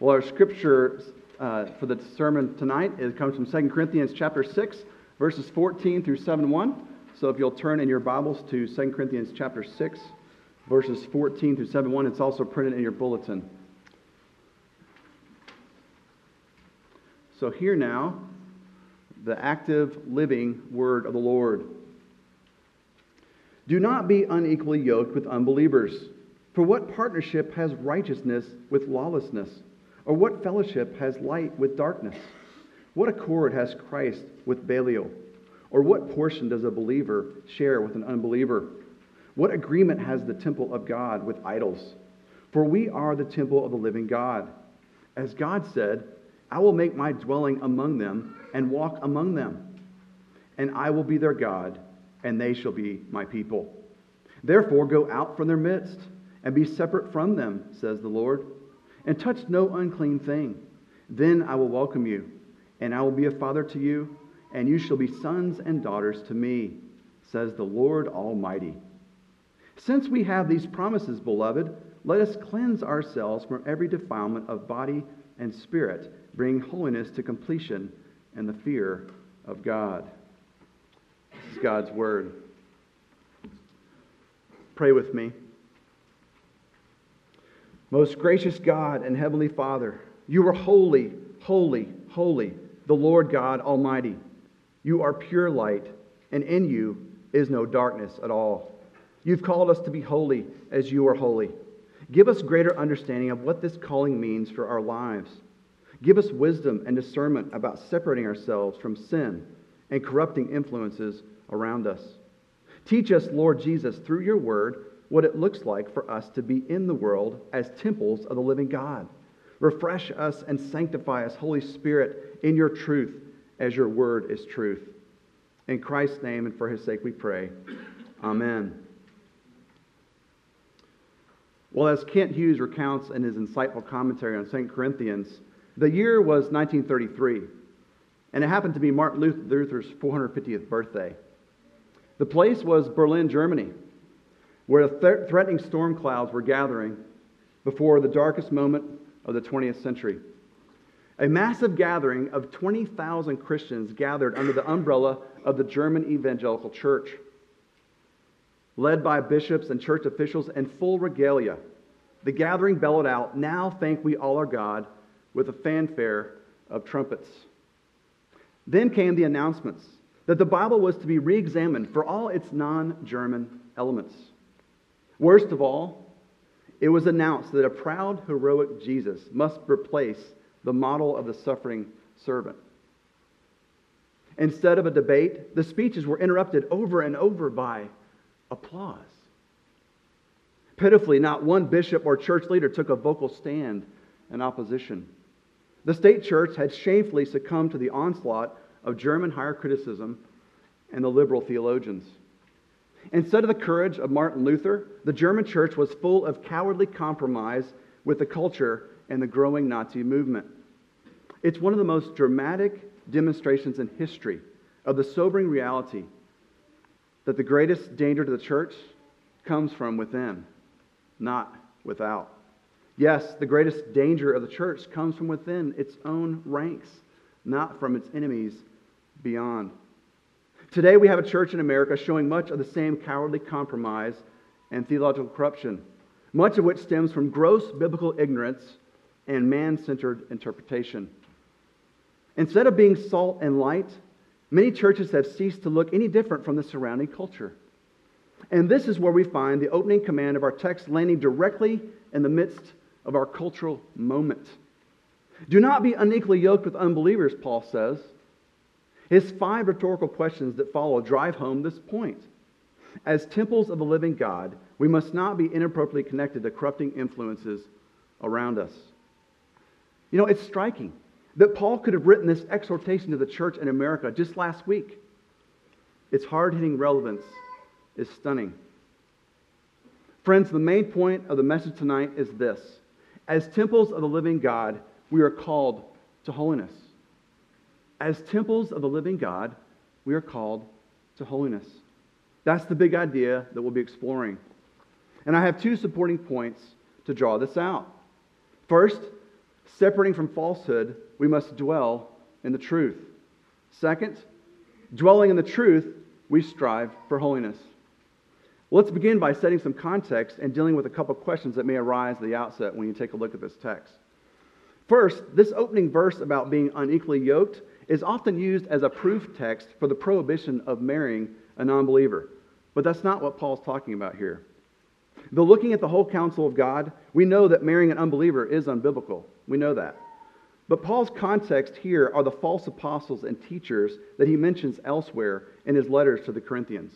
Well, our scripture uh, for the sermon tonight it comes from 2 Corinthians chapter 6, verses 14 through 7 1. So if you'll turn in your Bibles to 2 Corinthians chapter 6, verses 14 through 7 1, it's also printed in your bulletin. So here now the active, living word of the Lord. Do not be unequally yoked with unbelievers. For what partnership has righteousness with lawlessness? Or what fellowship has light with darkness? What accord has Christ with Belial? Or what portion does a believer share with an unbeliever? What agreement has the temple of God with idols? For we are the temple of the living God. As God said, I will make my dwelling among them and walk among them, and I will be their God, and they shall be my people. Therefore, go out from their midst and be separate from them, says the Lord, and touch no unclean thing. Then I will welcome you, and I will be a father to you, and you shall be sons and daughters to me, says the Lord Almighty. Since we have these promises, beloved, let us cleanse ourselves from every defilement of body and spirit, bring holiness to completion and the fear of God. This is God's word. Pray with me. Most gracious God and Heavenly Father, you are holy, holy, holy, the Lord God Almighty. You are pure light, and in you is no darkness at all. You've called us to be holy as you are holy. Give us greater understanding of what this calling means for our lives. Give us wisdom and discernment about separating ourselves from sin and corrupting influences around us. Teach us, Lord Jesus, through your word, what it looks like for us to be in the world as temples of the living God. Refresh us and sanctify us, Holy Spirit, in your truth, as your word is truth. In Christ's name and for his sake we pray. Amen. Well, as Kent Hughes recounts in his insightful commentary on St. Corinthians, the year was 1933, and it happened to be Martin Luther's 450th birthday. The place was Berlin, Germany, where th- threatening storm clouds were gathering before the darkest moment of the 20th century. A massive gathering of 20,000 Christians gathered under the umbrella of the German Evangelical Church. Led by bishops and church officials in full regalia, the gathering bellowed out, Now thank we all our God, with a fanfare of trumpets. Then came the announcements that the Bible was to be re examined for all its non German elements. Worst of all, it was announced that a proud, heroic Jesus must replace the model of the suffering servant. Instead of a debate, the speeches were interrupted over and over by applause. Pitifully, not one bishop or church leader took a vocal stand in opposition. The state church had shamefully succumbed to the onslaught of German higher criticism and the liberal theologians. Instead of the courage of Martin Luther, the German church was full of cowardly compromise with the culture and the growing Nazi movement. It's one of the most dramatic demonstrations in history of the sobering reality that the greatest danger to the church comes from within, not without. Yes, the greatest danger of the church comes from within its own ranks, not from its enemies beyond. Today, we have a church in America showing much of the same cowardly compromise and theological corruption, much of which stems from gross biblical ignorance and man centered interpretation. Instead of being salt and light, many churches have ceased to look any different from the surrounding culture. And this is where we find the opening command of our text landing directly in the midst of our cultural moment. Do not be unequally yoked with unbelievers, Paul says. His five rhetorical questions that follow drive home this point. As temples of the living God, we must not be inappropriately connected to corrupting influences around us. You know, it's striking that Paul could have written this exhortation to the church in America just last week. Its hard hitting relevance is stunning. Friends, the main point of the message tonight is this As temples of the living God, we are called to holiness. As temples of the living God, we are called to holiness. That's the big idea that we'll be exploring. And I have two supporting points to draw this out. First, separating from falsehood, we must dwell in the truth. Second, dwelling in the truth, we strive for holiness. Let's begin by setting some context and dealing with a couple questions that may arise at the outset when you take a look at this text. First, this opening verse about being unequally yoked is often used as a proof text for the prohibition of marrying a non believer. But that's not what Paul's talking about here. Though looking at the whole counsel of God, we know that marrying an unbeliever is unbiblical. We know that. But Paul's context here are the false apostles and teachers that he mentions elsewhere in his letters to the Corinthians.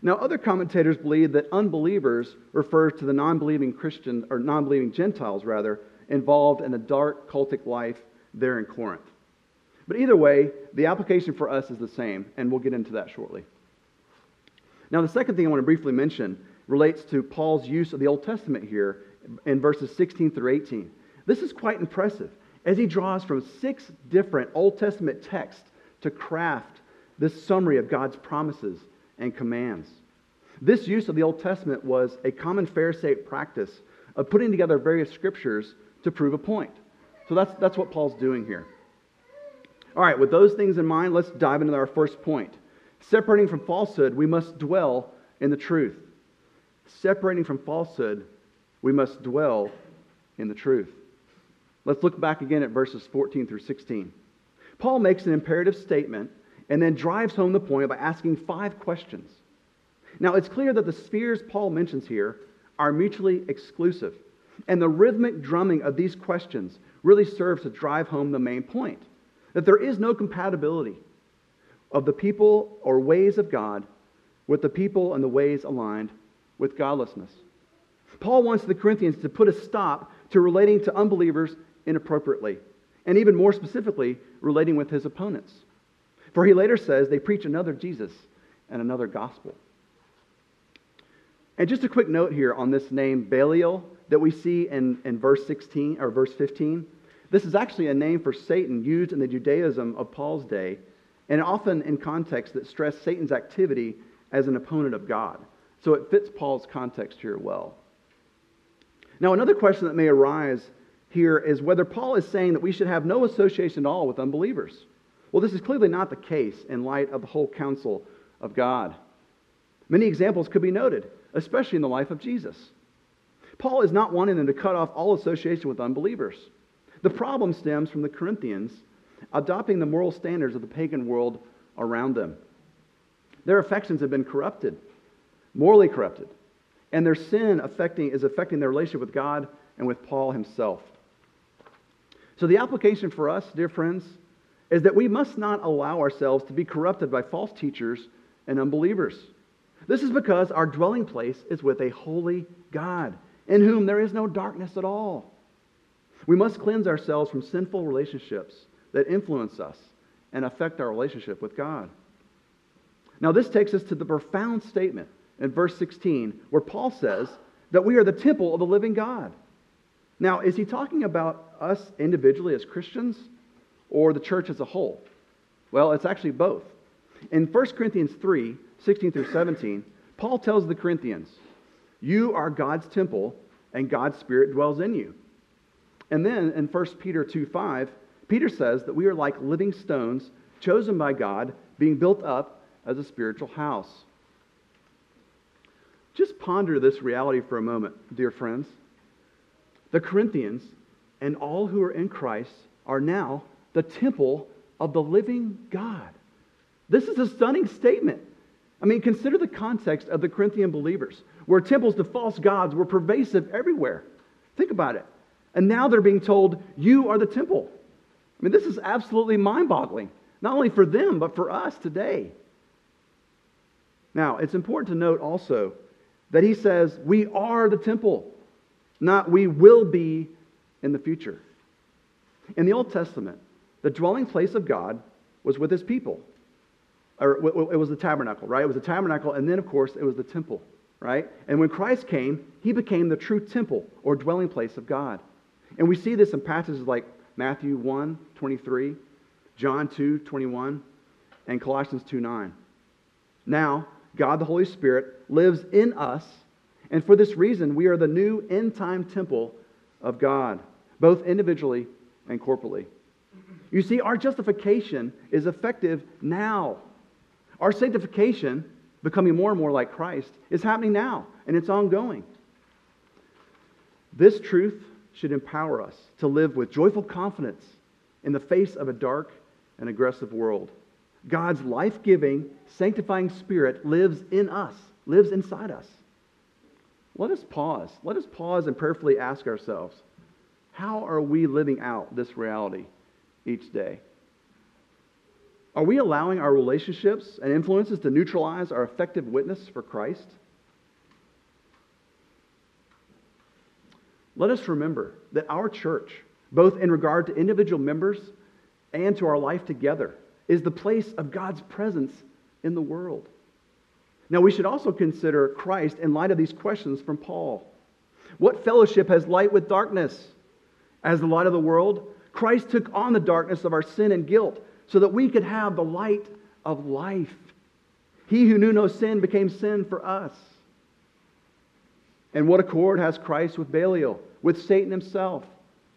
Now, other commentators believe that unbelievers refers to the non believing Christian, or non believing Gentiles, rather, involved in a dark cultic life there in Corinth. But either way, the application for us is the same, and we'll get into that shortly. Now, the second thing I want to briefly mention relates to Paul's use of the Old Testament here in verses 16 through 18. This is quite impressive as he draws from six different Old Testament texts to craft this summary of God's promises and commands. This use of the Old Testament was a common Pharisaic practice of putting together various scriptures to prove a point. So that's, that's what Paul's doing here. All right, with those things in mind, let's dive into our first point. Separating from falsehood, we must dwell in the truth. Separating from falsehood, we must dwell in the truth. Let's look back again at verses 14 through 16. Paul makes an imperative statement and then drives home the point by asking five questions. Now, it's clear that the spheres Paul mentions here are mutually exclusive, and the rhythmic drumming of these questions really serves to drive home the main point that there is no compatibility of the people or ways of God with the people and the ways aligned with godlessness. Paul wants the Corinthians to put a stop to relating to unbelievers inappropriately, and even more specifically, relating with his opponents. For he later says they preach another Jesus and another gospel. And just a quick note here on this name, Belial, that we see in, in verse 16 or verse 15. This is actually a name for Satan used in the Judaism of Paul's day, and often in contexts that stress Satan's activity as an opponent of God. So it fits Paul's context here well. Now, another question that may arise here is whether Paul is saying that we should have no association at all with unbelievers. Well, this is clearly not the case in light of the whole counsel of God. Many examples could be noted, especially in the life of Jesus. Paul is not wanting them to cut off all association with unbelievers. The problem stems from the Corinthians adopting the moral standards of the pagan world around them. Their affections have been corrupted, morally corrupted, and their sin affecting, is affecting their relationship with God and with Paul himself. So, the application for us, dear friends, is that we must not allow ourselves to be corrupted by false teachers and unbelievers. This is because our dwelling place is with a holy God, in whom there is no darkness at all. We must cleanse ourselves from sinful relationships that influence us and affect our relationship with God. Now, this takes us to the profound statement in verse 16 where Paul says that we are the temple of the living God. Now, is he talking about us individually as Christians or the church as a whole? Well, it's actually both. In 1 Corinthians 3 16 through 17, Paul tells the Corinthians, You are God's temple, and God's Spirit dwells in you. And then in 1 Peter 2 5, Peter says that we are like living stones chosen by God, being built up as a spiritual house. Just ponder this reality for a moment, dear friends. The Corinthians and all who are in Christ are now the temple of the living God. This is a stunning statement. I mean, consider the context of the Corinthian believers, where temples to false gods were pervasive everywhere. Think about it. And now they're being told, You are the temple. I mean, this is absolutely mind boggling, not only for them, but for us today. Now, it's important to note also that he says, We are the temple, not we will be in the future. In the Old Testament, the dwelling place of God was with his people. Or it was the tabernacle, right? It was the tabernacle, and then, of course, it was the temple, right? And when Christ came, he became the true temple or dwelling place of God. And we see this in passages like Matthew 1 23, John 2 21, and Colossians 2 9. Now, God the Holy Spirit lives in us, and for this reason, we are the new end time temple of God. both individually and corporately. You see, our justification is effective now. Our sanctification, becoming more and more like Christ, is happening now, and it's ongoing. This truth should empower us to live with joyful confidence in the face of a dark and aggressive world. God's life giving, sanctifying spirit lives in us, lives inside us. Let us pause. Let us pause and prayerfully ask ourselves how are we living out this reality each day? Are we allowing our relationships and influences to neutralize our effective witness for Christ? Let us remember that our church, both in regard to individual members and to our life together, is the place of God's presence in the world. Now, we should also consider Christ in light of these questions from Paul. What fellowship has light with darkness? As the light of the world, Christ took on the darkness of our sin and guilt so that we could have the light of life. He who knew no sin became sin for us. And what accord has Christ with Belial, with Satan himself?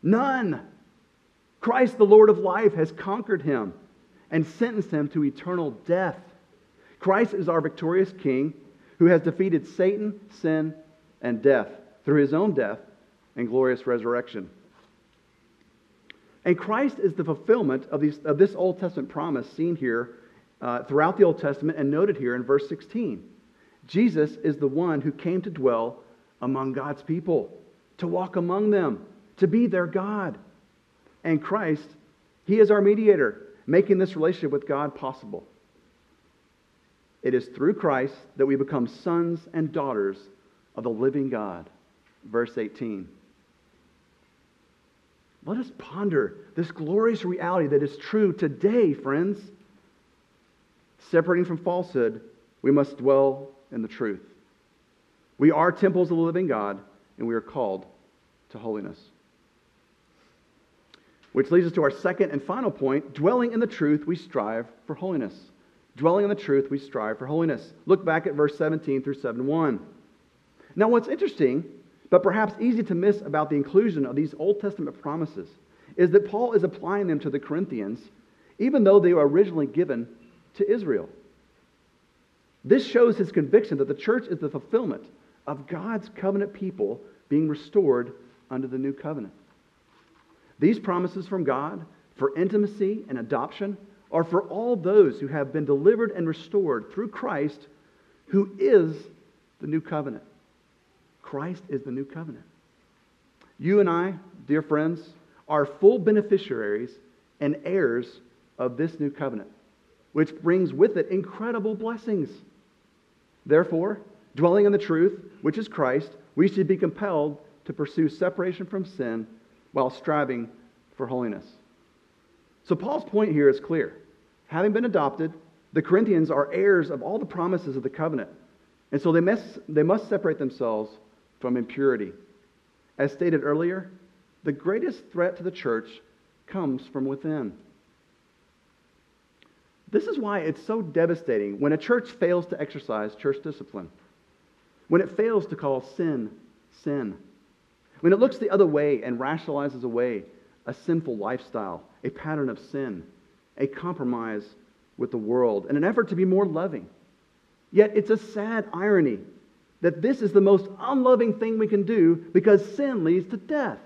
None. Christ, the Lord of life, has conquered him and sentenced him to eternal death. Christ is our victorious King who has defeated Satan, sin, and death through his own death and glorious resurrection. And Christ is the fulfillment of, these, of this Old Testament promise seen here uh, throughout the Old Testament and noted here in verse 16. Jesus is the one who came to dwell among God's people, to walk among them, to be their God. And Christ, He is our mediator, making this relationship with God possible. It is through Christ that we become sons and daughters of the living God. Verse 18. Let us ponder this glorious reality that is true today, friends. Separating from falsehood, we must dwell in the truth. We are temples of the living God, and we are called to holiness. Which leads us to our second and final point dwelling in the truth, we strive for holiness. Dwelling in the truth, we strive for holiness. Look back at verse 17 through 7 1. Now, what's interesting, but perhaps easy to miss about the inclusion of these Old Testament promises, is that Paul is applying them to the Corinthians, even though they were originally given to Israel. This shows his conviction that the church is the fulfillment of God's covenant people being restored under the new covenant. These promises from God for intimacy and adoption are for all those who have been delivered and restored through Christ, who is the new covenant. Christ is the new covenant. You and I, dear friends, are full beneficiaries and heirs of this new covenant, which brings with it incredible blessings. Therefore, dwelling in the truth, which is Christ, we should be compelled to pursue separation from sin while striving for holiness. So, Paul's point here is clear. Having been adopted, the Corinthians are heirs of all the promises of the covenant. And so they must, they must separate themselves from impurity. As stated earlier, the greatest threat to the church comes from within. This is why it's so devastating when a church fails to exercise church discipline, when it fails to call sin sin, when it looks the other way and rationalizes away a sinful lifestyle, a pattern of sin, a compromise with the world, in an effort to be more loving. Yet it's a sad irony that this is the most unloving thing we can do because sin leads to death.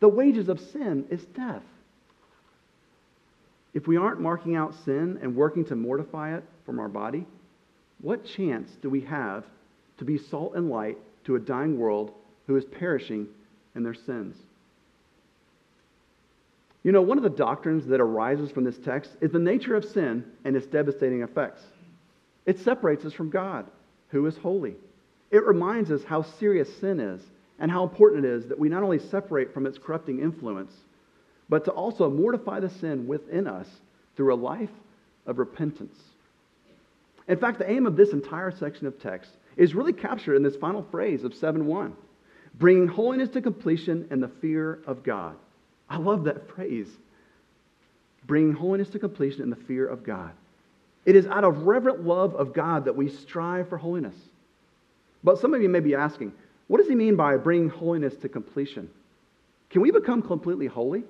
The wages of sin is death. If we aren't marking out sin and working to mortify it from our body, what chance do we have to be salt and light to a dying world who is perishing in their sins? You know, one of the doctrines that arises from this text is the nature of sin and its devastating effects. It separates us from God, who is holy. It reminds us how serious sin is and how important it is that we not only separate from its corrupting influence, but to also mortify the sin within us through a life of repentance. In fact, the aim of this entire section of text is really captured in this final phrase of 7 1 bringing holiness to completion in the fear of God. I love that phrase. Bringing holiness to completion in the fear of God. It is out of reverent love of God that we strive for holiness. But some of you may be asking, what does he mean by bringing holiness to completion? Can we become completely holy?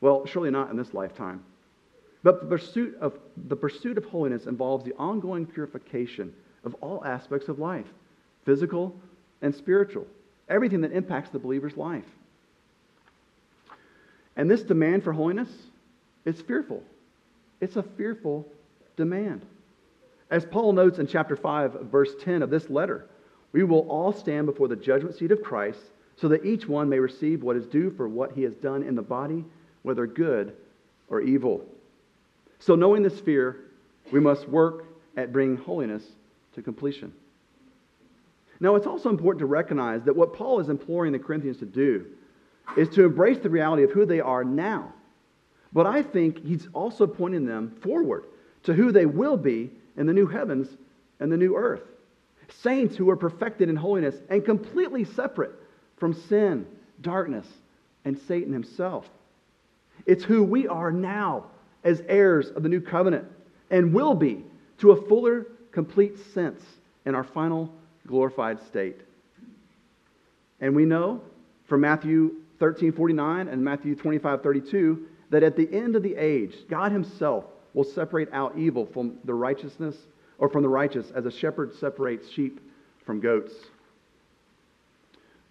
Well, surely not in this lifetime. But the pursuit of, the pursuit of holiness involves the ongoing purification of all aspects of life physical and spiritual, everything that impacts the believer's life. And this demand for holiness is fearful. It's a fearful demand. As Paul notes in chapter 5, verse 10 of this letter, we will all stand before the judgment seat of Christ so that each one may receive what is due for what he has done in the body, whether good or evil. So, knowing this fear, we must work at bringing holiness to completion. Now, it's also important to recognize that what Paul is imploring the Corinthians to do is to embrace the reality of who they are now. But I think he's also pointing them forward to who they will be in the new heavens and the new earth. Saints who are perfected in holiness and completely separate from sin, darkness, and Satan himself. It's who we are now as heirs of the new covenant and will be to a fuller, complete sense in our final glorified state. And we know from Matthew 13 49 and Matthew 25 32 that at the end of the age, God Himself will separate out evil from the righteousness or from the righteous as a shepherd separates sheep from goats.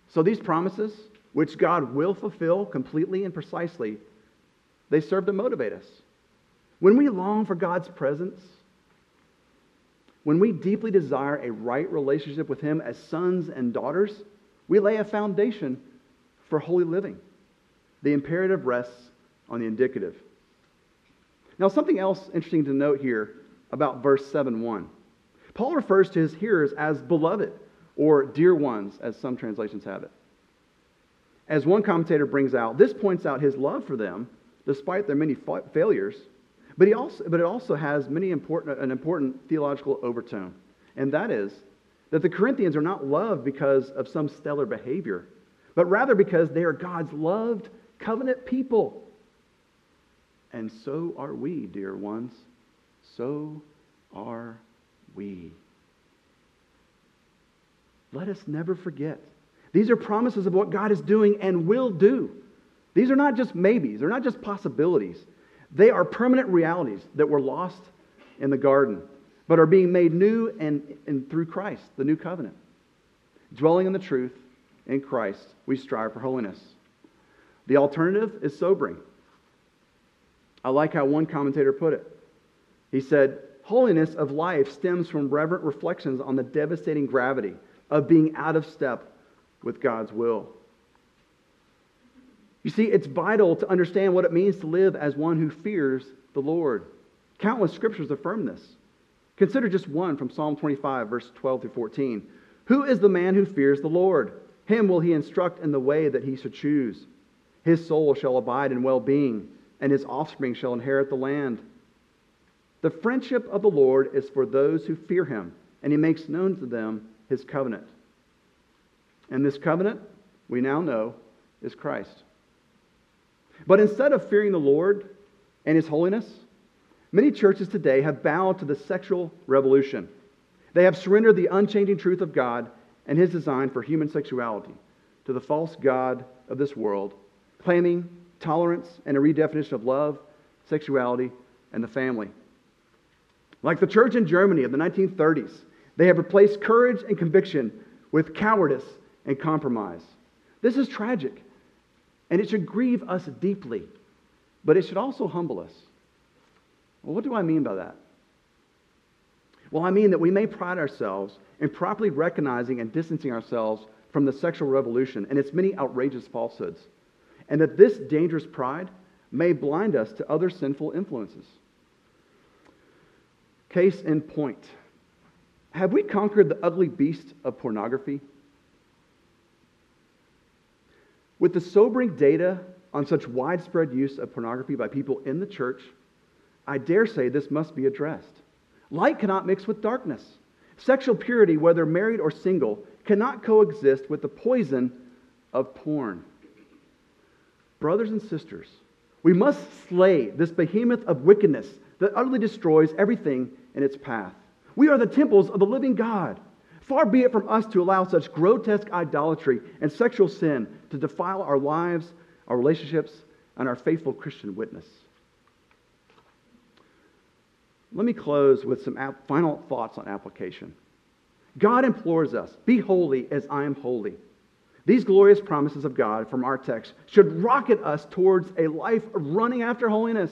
So these promises, which God will fulfill completely and precisely, they serve to motivate us. When we long for God's presence, when we deeply desire a right relationship with Him as sons and daughters, we lay a foundation for holy living. The imperative rests on the indicative. Now, something else interesting to note here about verse 7 1. Paul refers to his hearers as beloved or dear ones, as some translations have it. As one commentator brings out, this points out his love for them, despite their many fa- failures, but, he also, but it also has many important, an important theological overtone, and that is that the Corinthians are not loved because of some stellar behavior, but rather because they are God's loved covenant people. And so are we, dear ones. So are we. Let us never forget. These are promises of what God is doing and will do. These are not just maybes, they're not just possibilities. They are permanent realities that were lost in the garden, but are being made new and, and through Christ, the new covenant. Dwelling in the truth in Christ, we strive for holiness. The alternative is sobering. I like how one commentator put it. He said, Holiness of life stems from reverent reflections on the devastating gravity of being out of step with God's will. You see, it's vital to understand what it means to live as one who fears the Lord. Countless scriptures affirm this. Consider just one from Psalm 25, verse 12 through 14. Who is the man who fears the Lord? Him will he instruct in the way that he should choose. His soul shall abide in well being, and his offspring shall inherit the land. The friendship of the Lord is for those who fear him, and he makes known to them his covenant. And this covenant, we now know, is Christ. But instead of fearing the Lord and his holiness, many churches today have bowed to the sexual revolution. They have surrendered the unchanging truth of God and his design for human sexuality to the false God of this world, claiming tolerance and a redefinition of love, sexuality, and the family. Like the church in Germany of the 1930s, they have replaced courage and conviction with cowardice and compromise. This is tragic, and it should grieve us deeply, but it should also humble us. Well, what do I mean by that? Well, I mean that we may pride ourselves in properly recognizing and distancing ourselves from the sexual revolution and its many outrageous falsehoods, and that this dangerous pride may blind us to other sinful influences. Case in point have we conquered the ugly beast of pornography? With the sobering data on such widespread use of pornography by people in the church, I dare say this must be addressed. Light cannot mix with darkness. Sexual purity, whether married or single, cannot coexist with the poison of porn. Brothers and sisters, we must slay this behemoth of wickedness that utterly destroys everything in its path. We are the temples of the living God. Far be it from us to allow such grotesque idolatry and sexual sin to defile our lives, our relationships, and our faithful Christian witness. Let me close with some ap- final thoughts on application. God implores us, Be holy as I am holy. These glorious promises of God from our text should rocket us towards a life of running after holiness.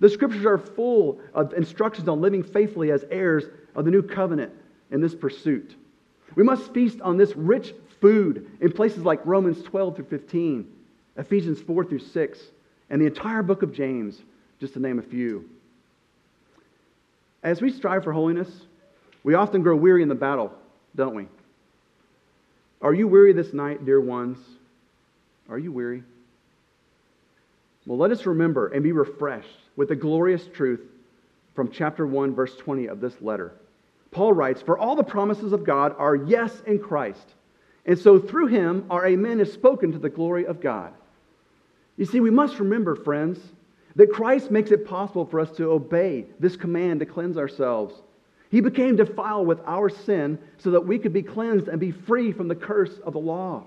The scriptures are full of instructions on living faithfully as heirs of the new covenant in this pursuit. We must feast on this rich food in places like Romans 12 through 15, Ephesians 4 through 6, and the entire book of James, just to name a few. As we strive for holiness, we often grow weary in the battle, don't we? Are you weary this night, dear ones? Are you weary? Well, let us remember and be refreshed with the glorious truth from chapter 1, verse 20 of this letter. Paul writes, For all the promises of God are yes in Christ. And so through him our amen is spoken to the glory of God. You see, we must remember, friends, that Christ makes it possible for us to obey this command to cleanse ourselves. He became defiled with our sin so that we could be cleansed and be free from the curse of the law.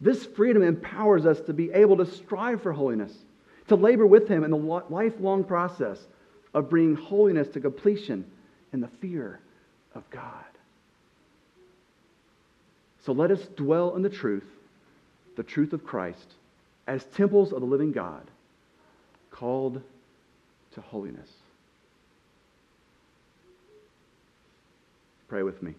This freedom empowers us to be able to strive for holiness, to labor with Him in the lifelong process of bringing holiness to completion in the fear of God. So let us dwell in the truth, the truth of Christ, as temples of the living God, called to holiness. Pray with me.